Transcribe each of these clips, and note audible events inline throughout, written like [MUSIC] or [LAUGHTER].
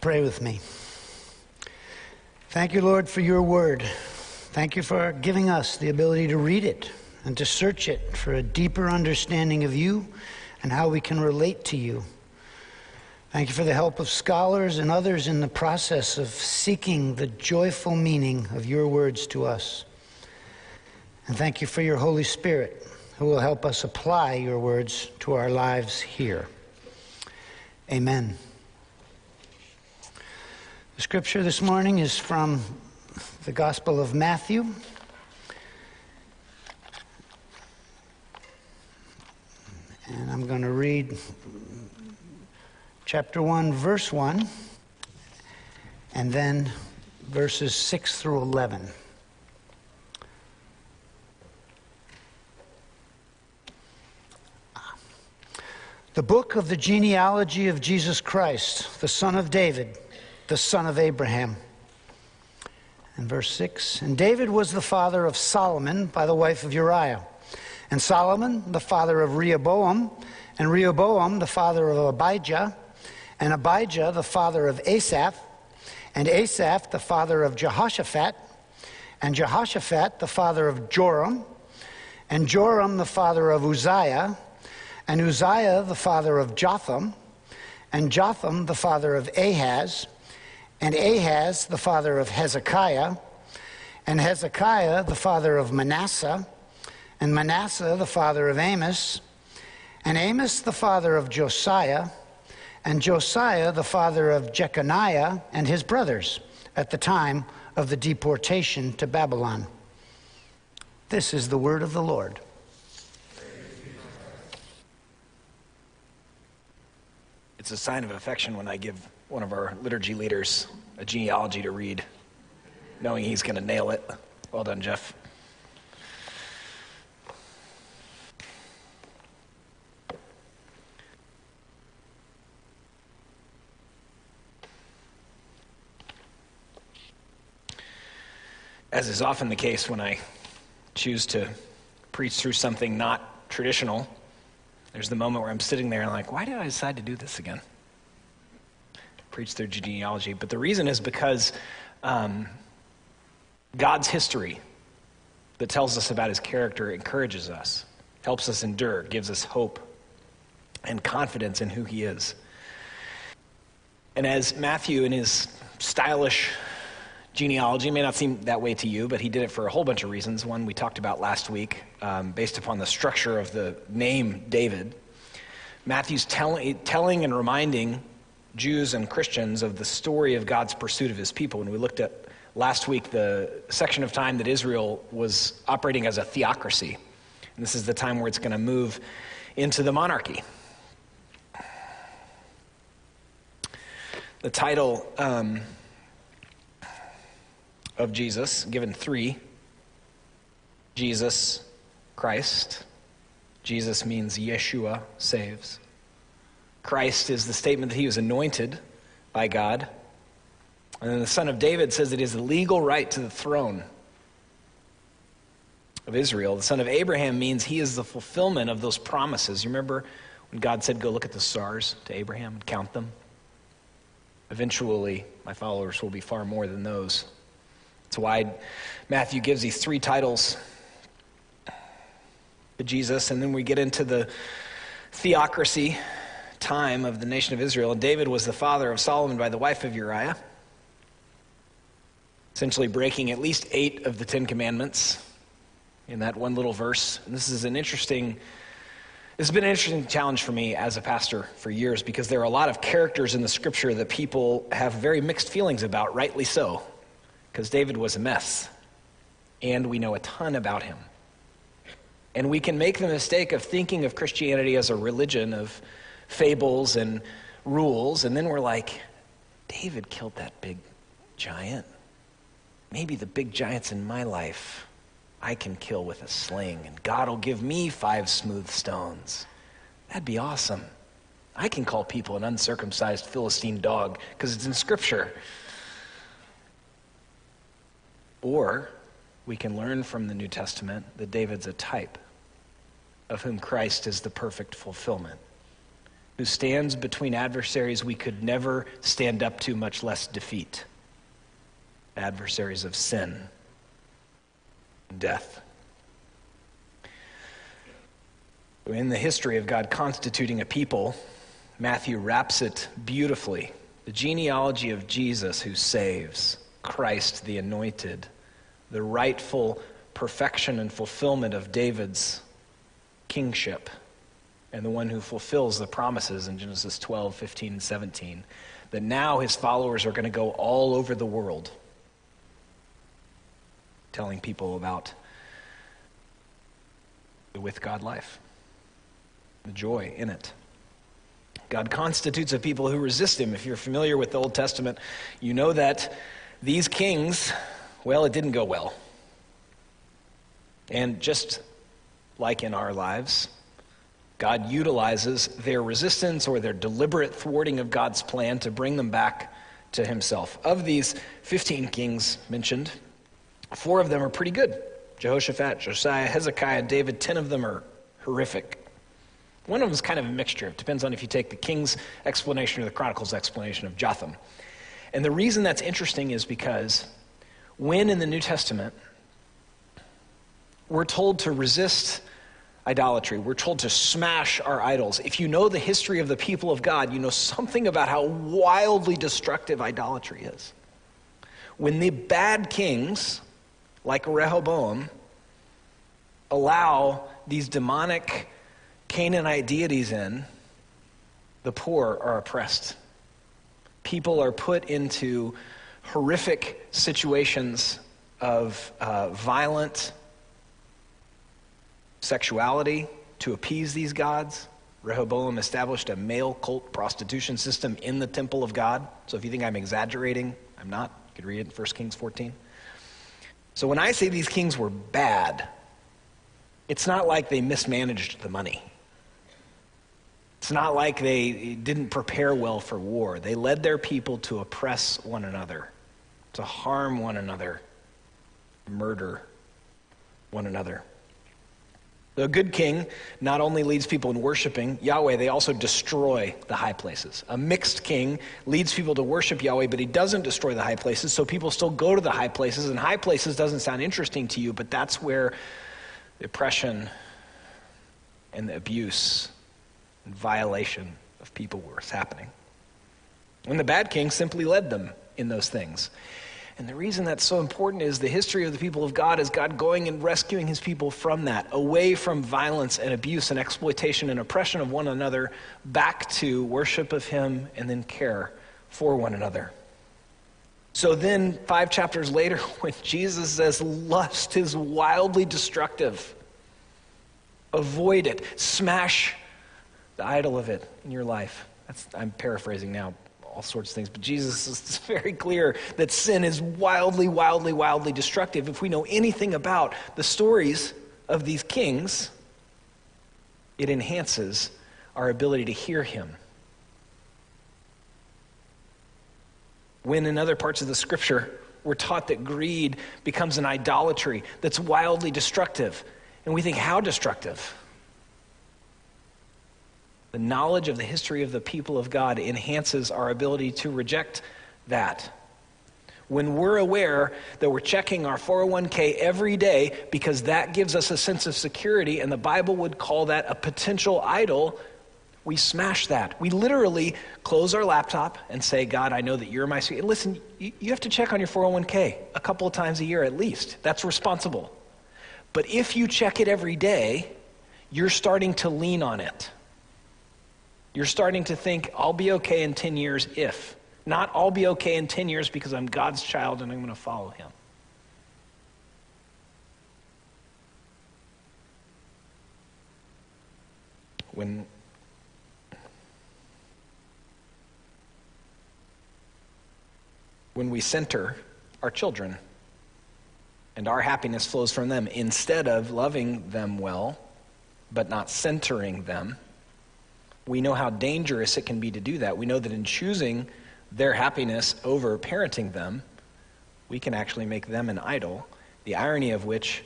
Pray with me. Thank you, Lord, for your word. Thank you for giving us the ability to read it and to search it for a deeper understanding of you and how we can relate to you. Thank you for the help of scholars and others in the process of seeking the joyful meaning of your words to us. And thank you for your Holy Spirit who will help us apply your words to our lives here. Amen. The scripture this morning is from the Gospel of Matthew. And I'm going to read chapter 1, verse 1, and then verses 6 through 11. The book of the genealogy of Jesus Christ, the son of David, the son of Abraham. And verse 6 And David was the father of Solomon by the wife of Uriah, and Solomon the father of Rehoboam, and Rehoboam the father of Abijah, and Abijah the father of Asaph, and Asaph the father of Jehoshaphat, and Jehoshaphat the father of Joram, and Joram the father of Uzziah. And Uzziah the father of Jotham, and Jotham the father of Ahaz, and Ahaz the father of Hezekiah, and Hezekiah the father of Manasseh, and Manasseh the father of Amos, and Amos the father of Josiah, and Josiah the father of Jeconiah and his brothers at the time of the deportation to Babylon. This is the word of the Lord. It's a sign of affection when I give one of our liturgy leaders a genealogy to read, knowing he's going to nail it. Well done, Jeff. As is often the case when I choose to preach through something not traditional, there's the moment where I'm sitting there and like, why did I decide to do this again? Preach their genealogy. But the reason is because um, God's history that tells us about his character encourages us, helps us endure, gives us hope and confidence in who he is. And as Matthew, in his stylish genealogy may not seem that way to you, but he did it for a whole bunch of reasons. One we talked about last week, um, based upon the structure of the name David. Matthew's tell- telling and reminding Jews and Christians of the story of God's pursuit of his people. When we looked at last week the section of time that Israel was operating as a theocracy, and this is the time where it's going to move into the monarchy. The title. Um, of Jesus, given three Jesus, Christ. Jesus means Yeshua saves. Christ is the statement that he was anointed by God. And then the son of David says that he has the legal right to the throne of Israel. The son of Abraham means he is the fulfillment of those promises. You remember when God said, Go look at the stars to Abraham and count them? Eventually, my followers will be far more than those. That's why Matthew gives these three titles to Jesus, and then we get into the theocracy time of the nation of Israel. And David was the father of Solomon by the wife of Uriah, essentially breaking at least eight of the Ten Commandments in that one little verse. And this is an interesting. This has been an interesting challenge for me as a pastor for years because there are a lot of characters in the scripture that people have very mixed feelings about, rightly so because David was a mess, and we know a ton about him. And we can make the mistake of thinking of Christianity as a religion of fables and rules, and then we're like, David killed that big giant. Maybe the big giants in my life I can kill with a sling, and God will give me five smooth stones. That'd be awesome. I can call people an uncircumcised Philistine dog because it's in Scripture. Or we can learn from the New Testament that David's a type of whom Christ is the perfect fulfillment. Who stands between adversaries we could never stand up to, much less defeat. Adversaries of sin and death. In the history of God constituting a people, Matthew wraps it beautifully. The genealogy of Jesus who saves, Christ the anointed, the rightful perfection and fulfillment of David's kingship, and the one who fulfills the promises in Genesis 12, 15, and 17. That now his followers are going to go all over the world telling people about the with God life the joy in it. God constitutes a people who resist him. If you're familiar with the Old Testament, you know that these kings, well, it didn't go well. And just like in our lives, God utilizes their resistance or their deliberate thwarting of God's plan to bring them back to himself. Of these 15 kings mentioned, four of them are pretty good Jehoshaphat, Josiah, Hezekiah, David. Ten of them are horrific. One of them is kind of a mixture. It depends on if you take the king's explanation or the chronicle's explanation of Jotham. And the reason that's interesting is because when in the New Testament we're told to resist idolatry, we're told to smash our idols. If you know the history of the people of God, you know something about how wildly destructive idolatry is. When the bad kings, like Rehoboam, allow these demonic Canaanite deities in, the poor are oppressed. People are put into horrific situations of uh, violent sexuality to appease these gods. Rehoboam established a male cult prostitution system in the temple of God. So if you think I'm exaggerating, I'm not. You could read it in 1 Kings 14. So when I say these kings were bad, it's not like they mismanaged the money. It's not like they didn't prepare well for war. They led their people to oppress one another, to harm one another, murder one another. The good king not only leads people in worshiping Yahweh, they also destroy the high places. A mixed king leads people to worship Yahweh, but he doesn't destroy the high places, so people still go to the high places. And high places doesn't sound interesting to you, but that's where the oppression and the abuse and violation of people was happening. And the bad king simply led them in those things. And the reason that's so important is the history of the people of God is God going and rescuing his people from that, away from violence and abuse and exploitation and oppression of one another, back to worship of him and then care for one another. So then, five chapters later, [LAUGHS] when Jesus says lust is wildly destructive, avoid it, smash the idol of it in your life. That's, I'm paraphrasing now all sorts of things, but Jesus is [LAUGHS] very clear that sin is wildly, wildly, wildly destructive. If we know anything about the stories of these kings, it enhances our ability to hear him. When in other parts of the scripture, we're taught that greed becomes an idolatry that's wildly destructive. And we think, how destructive? The knowledge of the history of the people of God enhances our ability to reject that. When we're aware that we're checking our 401k every day because that gives us a sense of security, and the Bible would call that a potential idol, we smash that. We literally close our laptop and say, God, I know that you're my. And Listen, you have to check on your 401k a couple of times a year at least. That's responsible. But if you check it every day, you're starting to lean on it. You're starting to think, I'll be okay in 10 years if. Not, I'll be okay in 10 years because I'm God's child and I'm going to follow him. When when we center our children and our happiness flows from them instead of loving them well but not centering them we know how dangerous it can be to do that. We know that in choosing their happiness over parenting them, we can actually make them an idol, the irony of which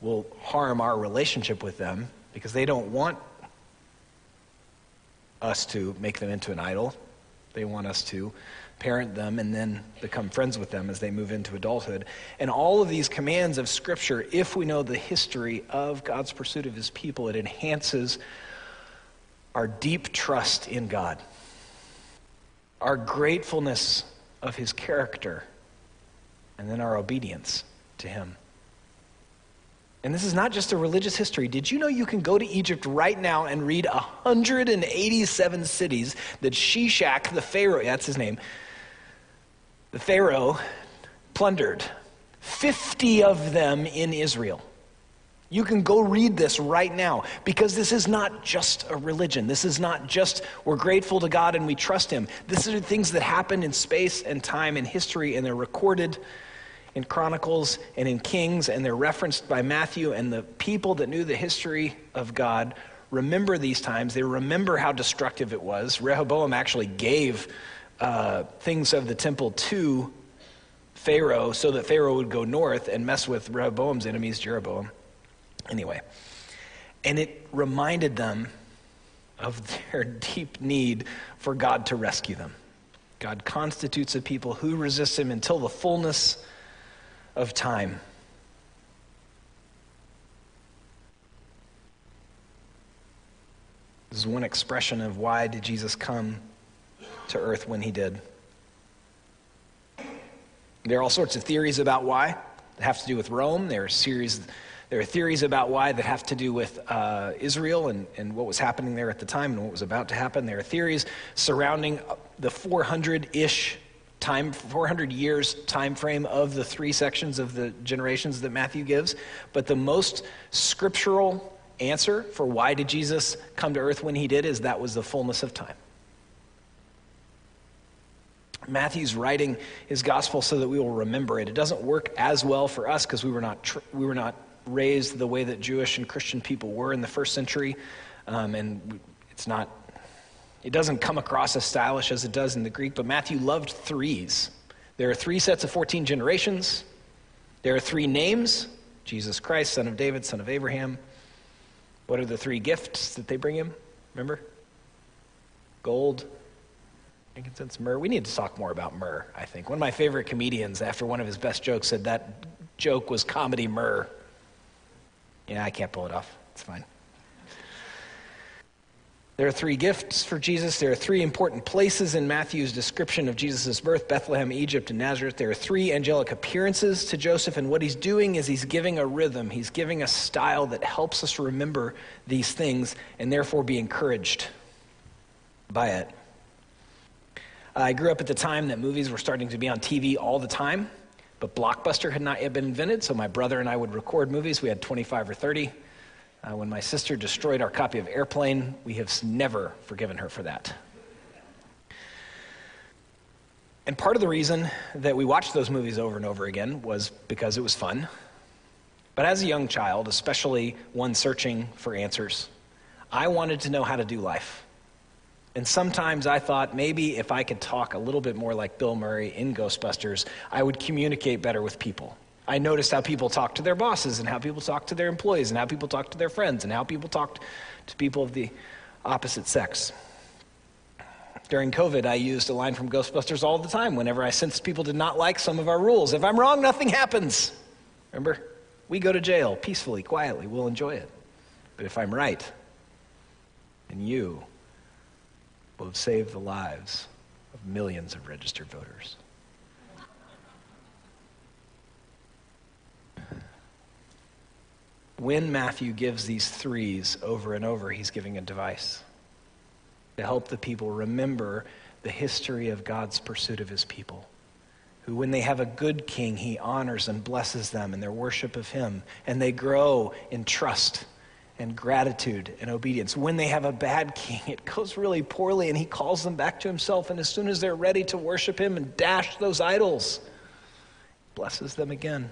will harm our relationship with them because they don't want us to make them into an idol. They want us to parent them and then become friends with them as they move into adulthood. And all of these commands of Scripture, if we know the history of God's pursuit of his people, it enhances our deep trust in God, our gratefulness of his character, and then our obedience to him. And this is not just a religious history. Did you know you can go to Egypt right now and read 187 cities that Shishak, the Pharaoh, that's his name, the Pharaoh plundered? 50 of them in Israel. You can go read this right now because this is not just a religion. This is not just we're grateful to God and we trust Him. This are things that happen in space and time and history, and they're recorded in Chronicles and in Kings, and they're referenced by Matthew. And the people that knew the history of God remember these times. They remember how destructive it was. Rehoboam actually gave uh, things of the temple to Pharaoh so that Pharaoh would go north and mess with Rehoboam's enemies, Jeroboam. Anyway, and it reminded them of their [LAUGHS] deep need for God to rescue them. God constitutes a people who resist him until the fullness of time. This is one expression of why did Jesus come to earth when he did. There are all sorts of theories about why that have to do with Rome. There are series there are theories about why that have to do with uh, Israel and, and what was happening there at the time and what was about to happen. There are theories surrounding the 400 ish time 400 years time frame of the three sections of the generations that matthew gives. But the most scriptural answer for why did jesus come to earth when he did is that was the fullness of time. Matthew's writing his gospel so that we will remember it. It doesn't work as well for us because we were not tr- we were not raised the way that jewish and christian people were in the first century um, and it's not it doesn't come across as stylish as it does in the Greek, but Matthew loved threes. There are three sets of 14 generations. There are three names Jesus Christ, son of David, son of Abraham. What are the three gifts that they bring him? Remember? Gold, frankincense, myrrh. We need to talk more about myrrh, I think. One of my favorite comedians, after one of his best jokes, said that joke was comedy myrrh. Yeah, I can't pull it off. It's fine. There are three gifts for Jesus. There are three important places in Matthew's description of Jesus' birth Bethlehem, Egypt, and Nazareth. There are three angelic appearances to Joseph, and what he's doing is he's giving a rhythm. He's giving a style that helps us remember these things and therefore be encouraged by it. I grew up at the time that movies were starting to be on TV all the time, but Blockbuster had not yet been invented, so my brother and I would record movies. We had 25 or 30. Uh, when my sister destroyed our copy of Airplane, we have never forgiven her for that. And part of the reason that we watched those movies over and over again was because it was fun. But as a young child, especially one searching for answers, I wanted to know how to do life. And sometimes I thought maybe if I could talk a little bit more like Bill Murray in Ghostbusters, I would communicate better with people. I noticed how people talk to their bosses and how people talk to their employees and how people talk to their friends and how people talk to people of the opposite sex. During COVID, I used a line from Ghostbusters all the time whenever I sensed people did not like some of our rules. If I'm wrong, nothing happens. Remember? We go to jail peacefully, quietly. We'll enjoy it. But if I'm right, and you will have saved the lives of millions of registered voters. when Matthew gives these threes over and over, he's giving a device to help the people remember the history of God's pursuit of his people. Who, when they have a good king, he honors and blesses them in their worship of him, and they grow in trust and gratitude and obedience. When they have a bad [LAUGHS] king, it goes really poorly, and he calls them back to himself. And as soon as they're ready to worship him and dash those idols, blesses them again.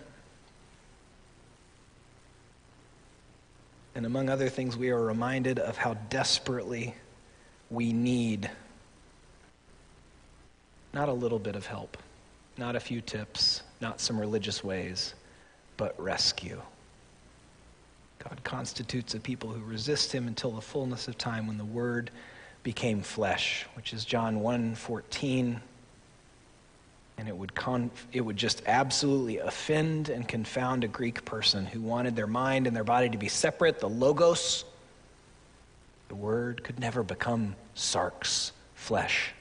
And among other things, we are reminded of how desperately we need not a little bit of help, not a few tips, not some religious ways, but rescue. God constitutes a people who resist him until the fullness of time when the word became flesh, which is John 1:14. And it would, con- it would just absolutely offend and confound a Greek person who wanted their mind and their body to be separate. The logos, the word, could never become sarx, flesh.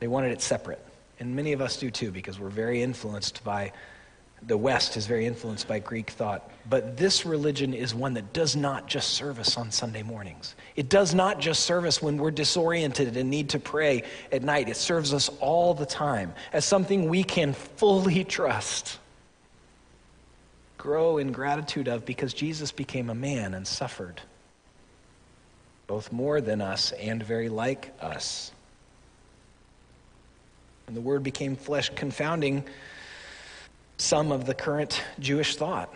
They wanted it separate. And many of us do too, because we're very influenced by the West is very influenced by Greek thought. But this religion is one that does not just serve us on Sunday mornings. It does not just serve us when we're disoriented and need to pray at night. It serves us all the time as something we can fully [LAUGHS] trust, grow in gratitude of, because Jesus became a man and suffered, both more than us and very like us. And the Word became flesh, confounding some of the current Jewish thought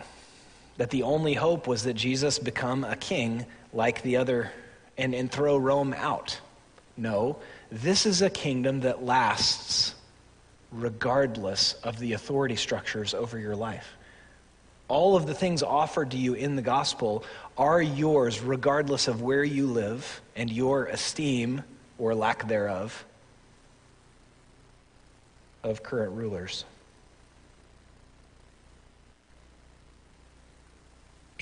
that the only hope was that Jesus become a king like the other and, and throw Rome out. No, this is a kingdom that lasts regardless of the authority structures over your life. All of the things offered to you in the gospel are yours regardless of where you live and your esteem or lack thereof of current rulers.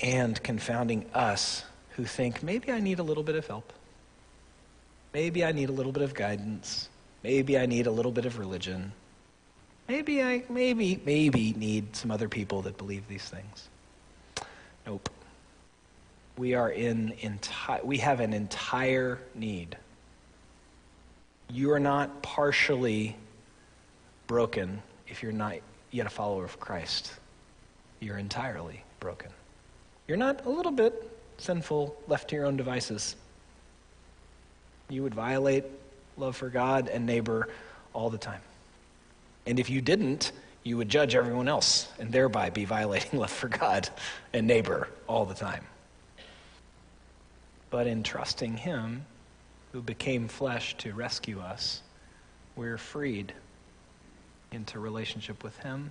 And confounding us who think maybe I need a little bit of help. Maybe I need a little bit of guidance. Maybe I need a little bit of religion. Maybe I maybe maybe need some other people that believe these things. Nope. We are in entire we have an entire need. You are not partially broken if you're not yet a follower of Christ. You're entirely broken. You're not a little bit sinful, left to your own devices. You would violate love for God and neighbor all the time. And if you didn't, you would judge everyone else and thereby be violating [LAUGHS] love for God and neighbor all the time. But in trusting Him, who became flesh to rescue us, we're freed into relationship with Him,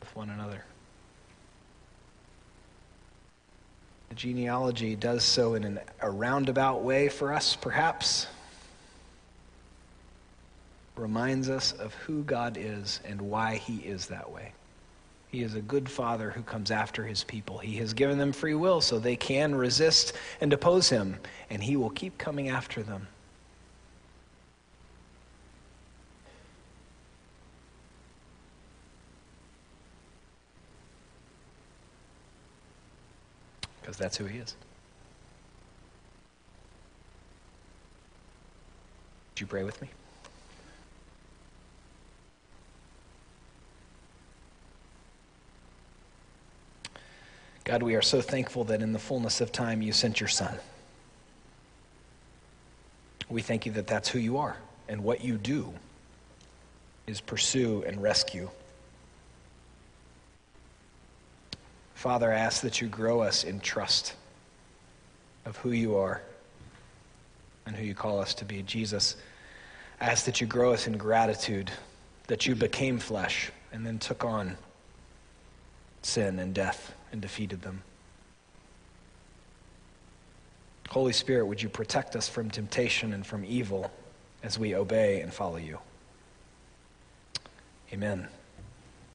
with one another. The genealogy does so in an, a roundabout way for us, perhaps. Reminds us of who God is and why he is that way. He is a good father who comes after his people. He has given them free will so they can resist and oppose him, and he will keep coming after them. Because that's who he is. Would you pray with me? God, we are so thankful that in the fullness of time you sent your Son. We thank you that that's who you are and what you do is pursue and rescue Father, I ask that you grow us in trust of who you are and who you call us to be. Jesus, I ask that you grow us in gratitude that you became flesh and then took on sin and death and defeated them. Holy Spirit, would you protect us from temptation and from evil as we obey and follow you? Amen.